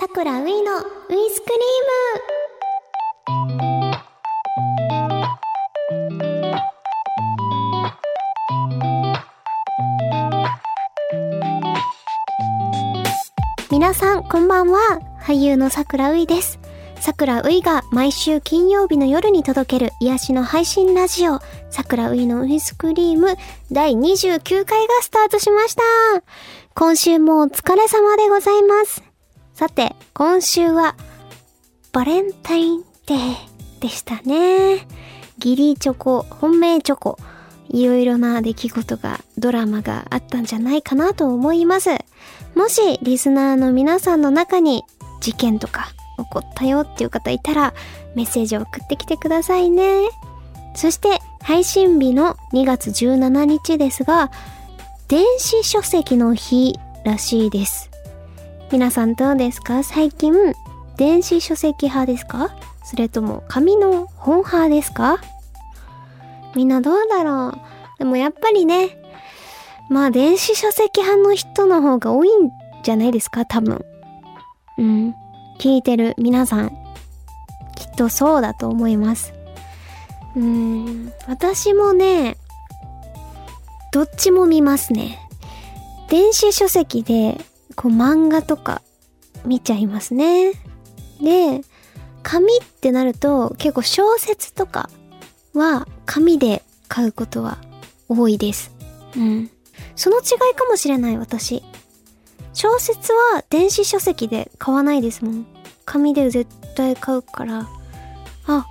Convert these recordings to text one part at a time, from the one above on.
さくらういのウイスクリーム。皆さんこんばんは。俳優のさくらういです。さくらういが毎週金曜日の夜に届ける癒しの配信ラジオ。さくらういのウイスクリーム第29回がスタートしました。今週もお疲れ様でございます。さて、今週は、バレンタインデーでしたね。ギリチョコ、本命チョコ、いろいろな出来事が、ドラマがあったんじゃないかなと思います。もし、リスナーの皆さんの中に、事件とか起こったよっていう方いたら、メッセージを送ってきてくださいね。そして、配信日の2月17日ですが、電子書籍の日らしいです。皆さんどうですか？最近、電子書籍派ですか？それとも紙の本派ですか？みんなどうだろう？でもやっぱりね、まあ電子書籍派の人の方が多いんじゃないですか？多分。うん。聞いてる皆さん、きっとそうだと思います。うん。私もね、どっちも見ますね。電子書籍でこう漫画とか見ちゃいますね。で、紙ってなると結構小説とかは紙で買うことは多いです。うん。その違いかもしれない私。小説は電子書籍で買わないですもん。紙で絶対買うから。あ、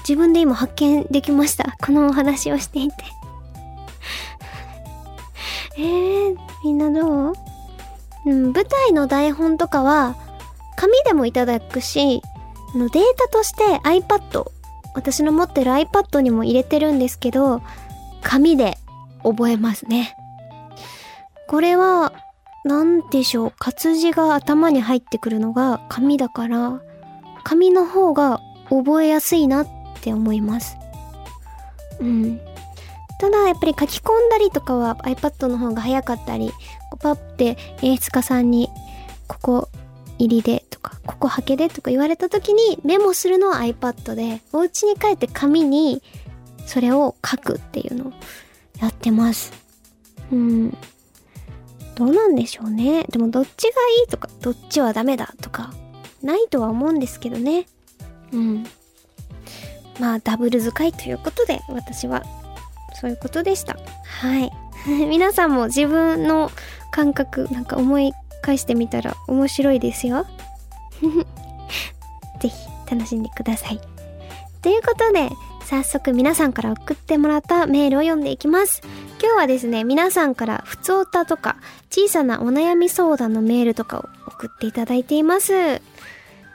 自分で今発見できました。このお話をしていて えー、みんなどう？うん、舞台の台本とかは紙でもいただくし、のデータとして iPad、私の持ってる iPad にも入れてるんですけど、紙で覚えますね。これは、なんでしょう、活字が頭に入ってくるのが紙だから、紙の方が覚えやすいなって思います。うん。ただやっぱり書き込んだりとかは iPad の方が早かったり、パッて演出家さんに、ここ入りでとか、ここはけでとか言われた時にメモするのは iPad で、お家に帰って紙にそれを書くっていうのをやってます。うん。どうなんでしょうね。でもどっちがいいとか、どっちはダメだとか、ないとは思うんですけどね。うん。まあ、ダブル使いということで、私はそういうことでした。はい。皆さんも自分の感覚なんか思い返してみたら面白いですよ。ぜひ楽しんでください。ということで、早速皆さんから送ってもらったメールを読んでいきます。今日はですね、皆さんから普通歌とか小さなお悩み相談のメールとかを送っていただいています。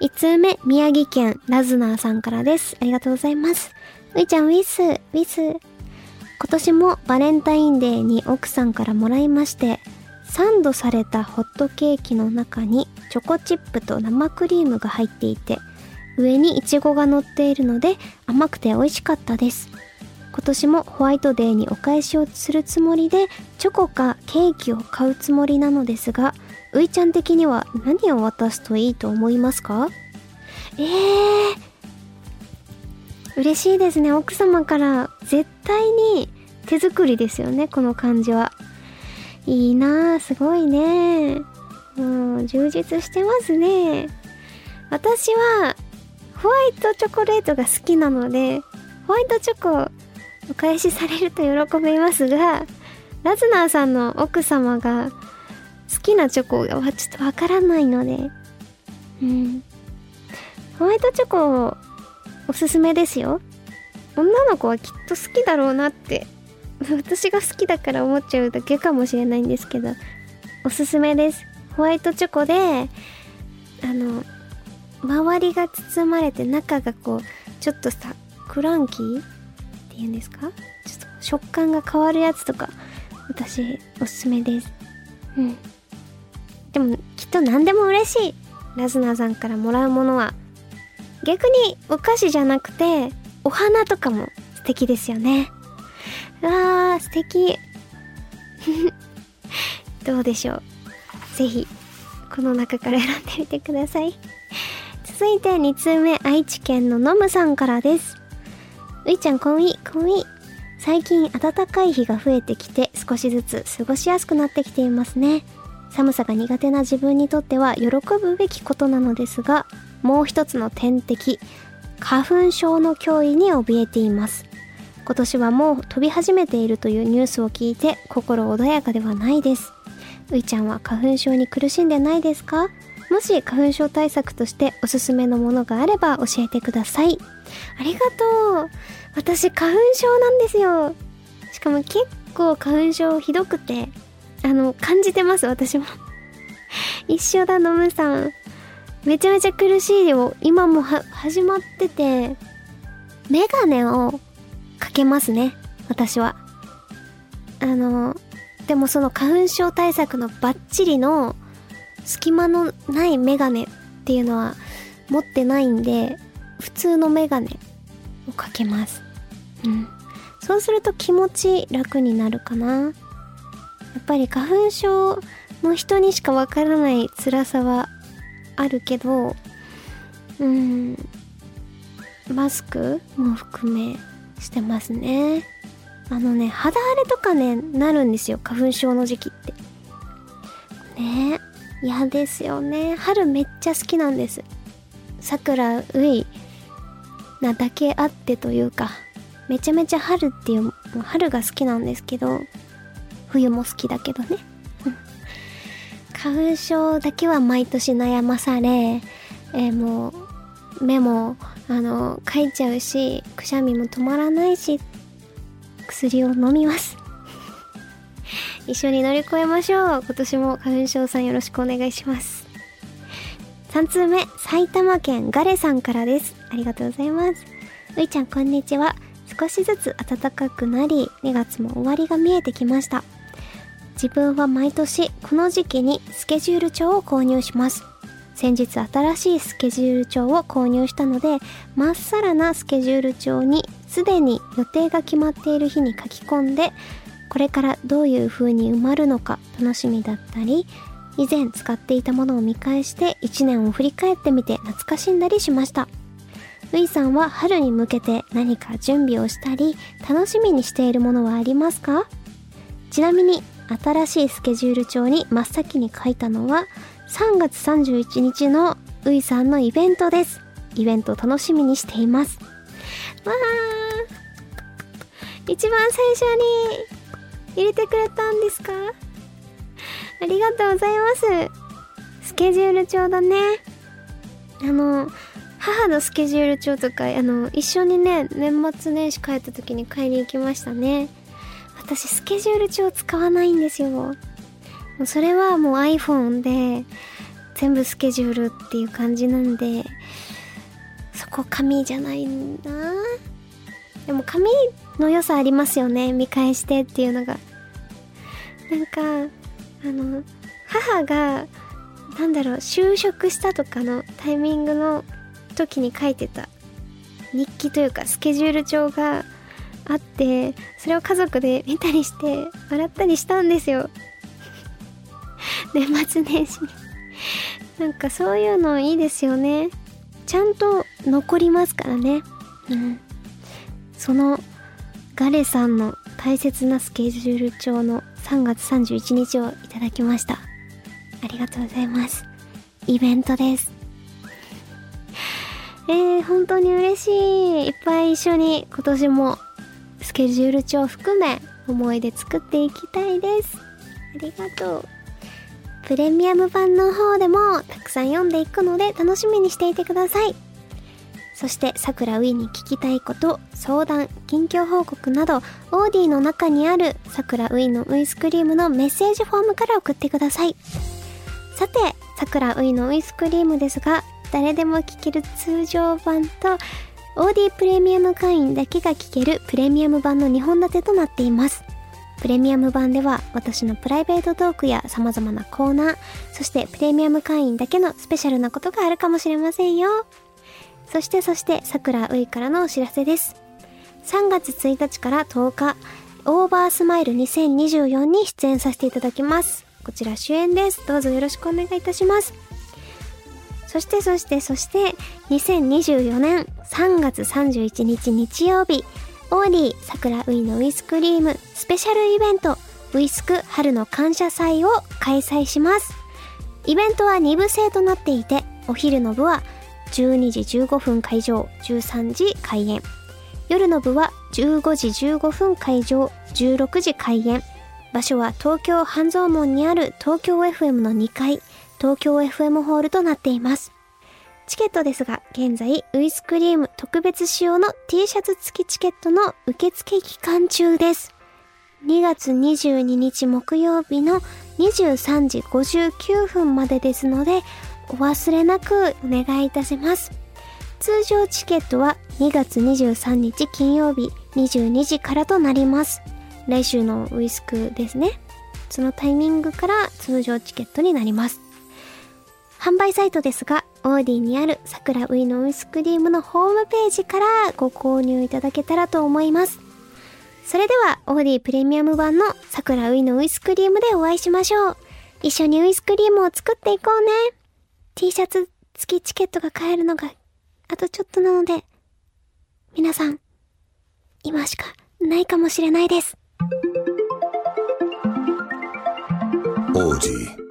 1通目、宮城県ラズナーさんからです。ありがとうございます。ういちゃんウィス、ウィス。今年もバレンタインデーに奥さんからもらいまして、サンドされたホットケーキの中にチョコチップと生クリームが入っていて、上にイチゴが乗っているので甘くて美味しかったです。今年もホワイトデーにお返しをするつもりで、チョコかケーキを買うつもりなのですが、ういちゃん的には何を渡すといいと思いますか？えー、嬉しいですね。奥様から絶対に手作りですよね、この感じは。いいなぁ、すごいね。もう、充実してますね。私は、ホワイトチョコレートが好きなので、ホワイトチョコお返しされると喜びますが、ラズナーさんの奥様が好きなチョコはちょっとわからないので、うん。ホワイトチョコおすすめですよ。女の子はきっと好きだろうなって私が好きだから思っちゃうだけかもしれないんですけどおすすめです。ホワイトチョコであの周りが包まれて中がこうちょっとさクランキーっていうんですか？ちょっと食感が変わるやつとか私おすすめです。うん。でもきっと何でも嬉しいラズナーさんからもらうものは逆にお菓子じゃなくてお花とかも素敵ですよね。わー、素敵。どうでしょう。ぜひ、この中から選んでみてください。続いて2通目、愛知県ののむさんからです。ういちゃん、こんい、こんい。最近暖かい日が増えてきて少しずつ過ごしやすくなってきていますね。寒さが苦手な自分にとっては喜ぶべきことなのですが、もう一つの天敵、花粉症の脅威に怯えています。今年はもう飛び始めているというニュースを聞いて心穏やかではないです。ういちゃんは花粉症に苦しんでないですか？もし花粉症対策としておすすめのものがあれば教えてください。ありがとう。私花粉症なんですよ。しかも結構花粉症ひどくて、あの、感じてます、私も。一緒だ、のむさん。めちゃめちゃ苦しいよ。今もは、始まってて、メガネをかけますね。私は。あの、でもその花粉症対策のバッチリの隙間のないメガネっていうのは持ってないんで、普通のメガネをかけます。うん。そうすると気持ち楽になるかな。やっぱり花粉症の人にしかわからない辛さはあるけど、うん、マスクも含めしてますね。あのね、肌荒れとかね、なるんですよ。花粉症の時期って。ねえ嫌ですよね。春めっちゃ好きなんです。桜ういなだけあってというか、めちゃめちゃ春っていう、春が好きなんですけど、冬も好きだけどね。花粉症だけは毎年悩まされ、えー、もう、目も、あの、かいちゃうし、くしゃみも止まらないし、薬を飲みます。一緒に乗り越えましょう。今年も花粉症さんよろしくお願いします。3通目、埼玉県ガレさんからです。ありがとうございます。ういちゃんこんにちは。少しずつ暖かくなり、2月も終わりが見えてきました。自分は毎年この時期にスケジュール帳を購入します。先日新しいスケジュール帳を購入したので、まっさらなスケジュール帳にすでに予定が決まっている日に書き込んで、これからどういう風に埋まるのか楽しみだったり、以前使っていたものを見返して1年を振り返ってみて懐かしんだりしました。ういさんは春に向けて何か準備をしたり楽しみにしているものはありますか？ちなみに新しいスケジュール帳に真っ先に書いたのは3月31日のういさんのイベントです。イベント楽しみにしています。わー一番最初に入れてくれたんですか？ありがとうございます。スケジュール帳だね。あの、母のスケジュール帳とか、あの、一緒にね、年末年始帰った時に買いに行きましたね。私、スケジュール帳使わないんですよ。それはもう iPhone で、全部スケジュールっていう感じなんで、そこ紙じゃないんだ。でも紙の良さありますよね。見返してっていうのが。なんか、あの、母が、なんだろう、就職したとかのタイミングの時に書いてた日記というかスケジュール帳があってそれを家族で見たりして笑ったりしたんですよ年末年始に。なんかそういうのいいですよね。ちゃんと残りますからね。うん。そのガレさんの大切なスケジュール帳の3月31日をいただきました。ありがとうございます。イベントです。えー、本当に嬉しい。いっぱい一緒に今年もスケジュール帳含め思い出作っていきたいです。ありがとう。プレミアム版の方でもたくさん読んでいくので楽しみにしていてください。そして、さくらういに聞きたいこと、相談、近況報告など、オーディの中にあるさくらういのウイスクリームのメッセージフォームから送ってください。さて、さくらういのウイスクリームですが、誰でも聴ける通常版と OD プレミアム会員だけが聴けるプレミアム版の2本立てとなっています。プレミアム版では私のプライベートトークや様々なコーナー、そしてプレミアム会員だけのスペシャルなことがあるかもしれませんよ。そしてそして桜ういからのお知らせです。3月1日から10日、オーバースマイル2024に出演させていただきます。こちら主演ですどうぞよろしくお願いいたしますそしてそしてそして2024年3月31日日曜日オーディ桜ウイのウィスクリームスペシャルイベントウィスク春の感謝祭を開催します。イベントは2部制となっていてお昼の部は12時15分会場13時開演。夜の部は15時15分会場16時開演。場所は東京半蔵門にある東京 FM の2階東京 FM ホールとなっています。チケットですが現在ウイスクリーム特別仕様の T シャツ付きチケットの受付期間中です。2月22日木曜日の23時59分までですのでお忘れなくお願いいたします。通常チケットは2月23日金曜日22時からとなります。来週のウィスクですね。そのタイミングから通常チケットになります。販売サイトですがオーディにある桜ウイのウイスクリームのホームページからご購入いただけたらと思います。それではオーディプレミアム版の桜ウイのウイスクリームでお会いしましょう。一緒にウイスクリームを作っていこうね。T シャツ付きチケットが買えるのがあとちょっとなので皆さん今しかないかもしれないです。オーディ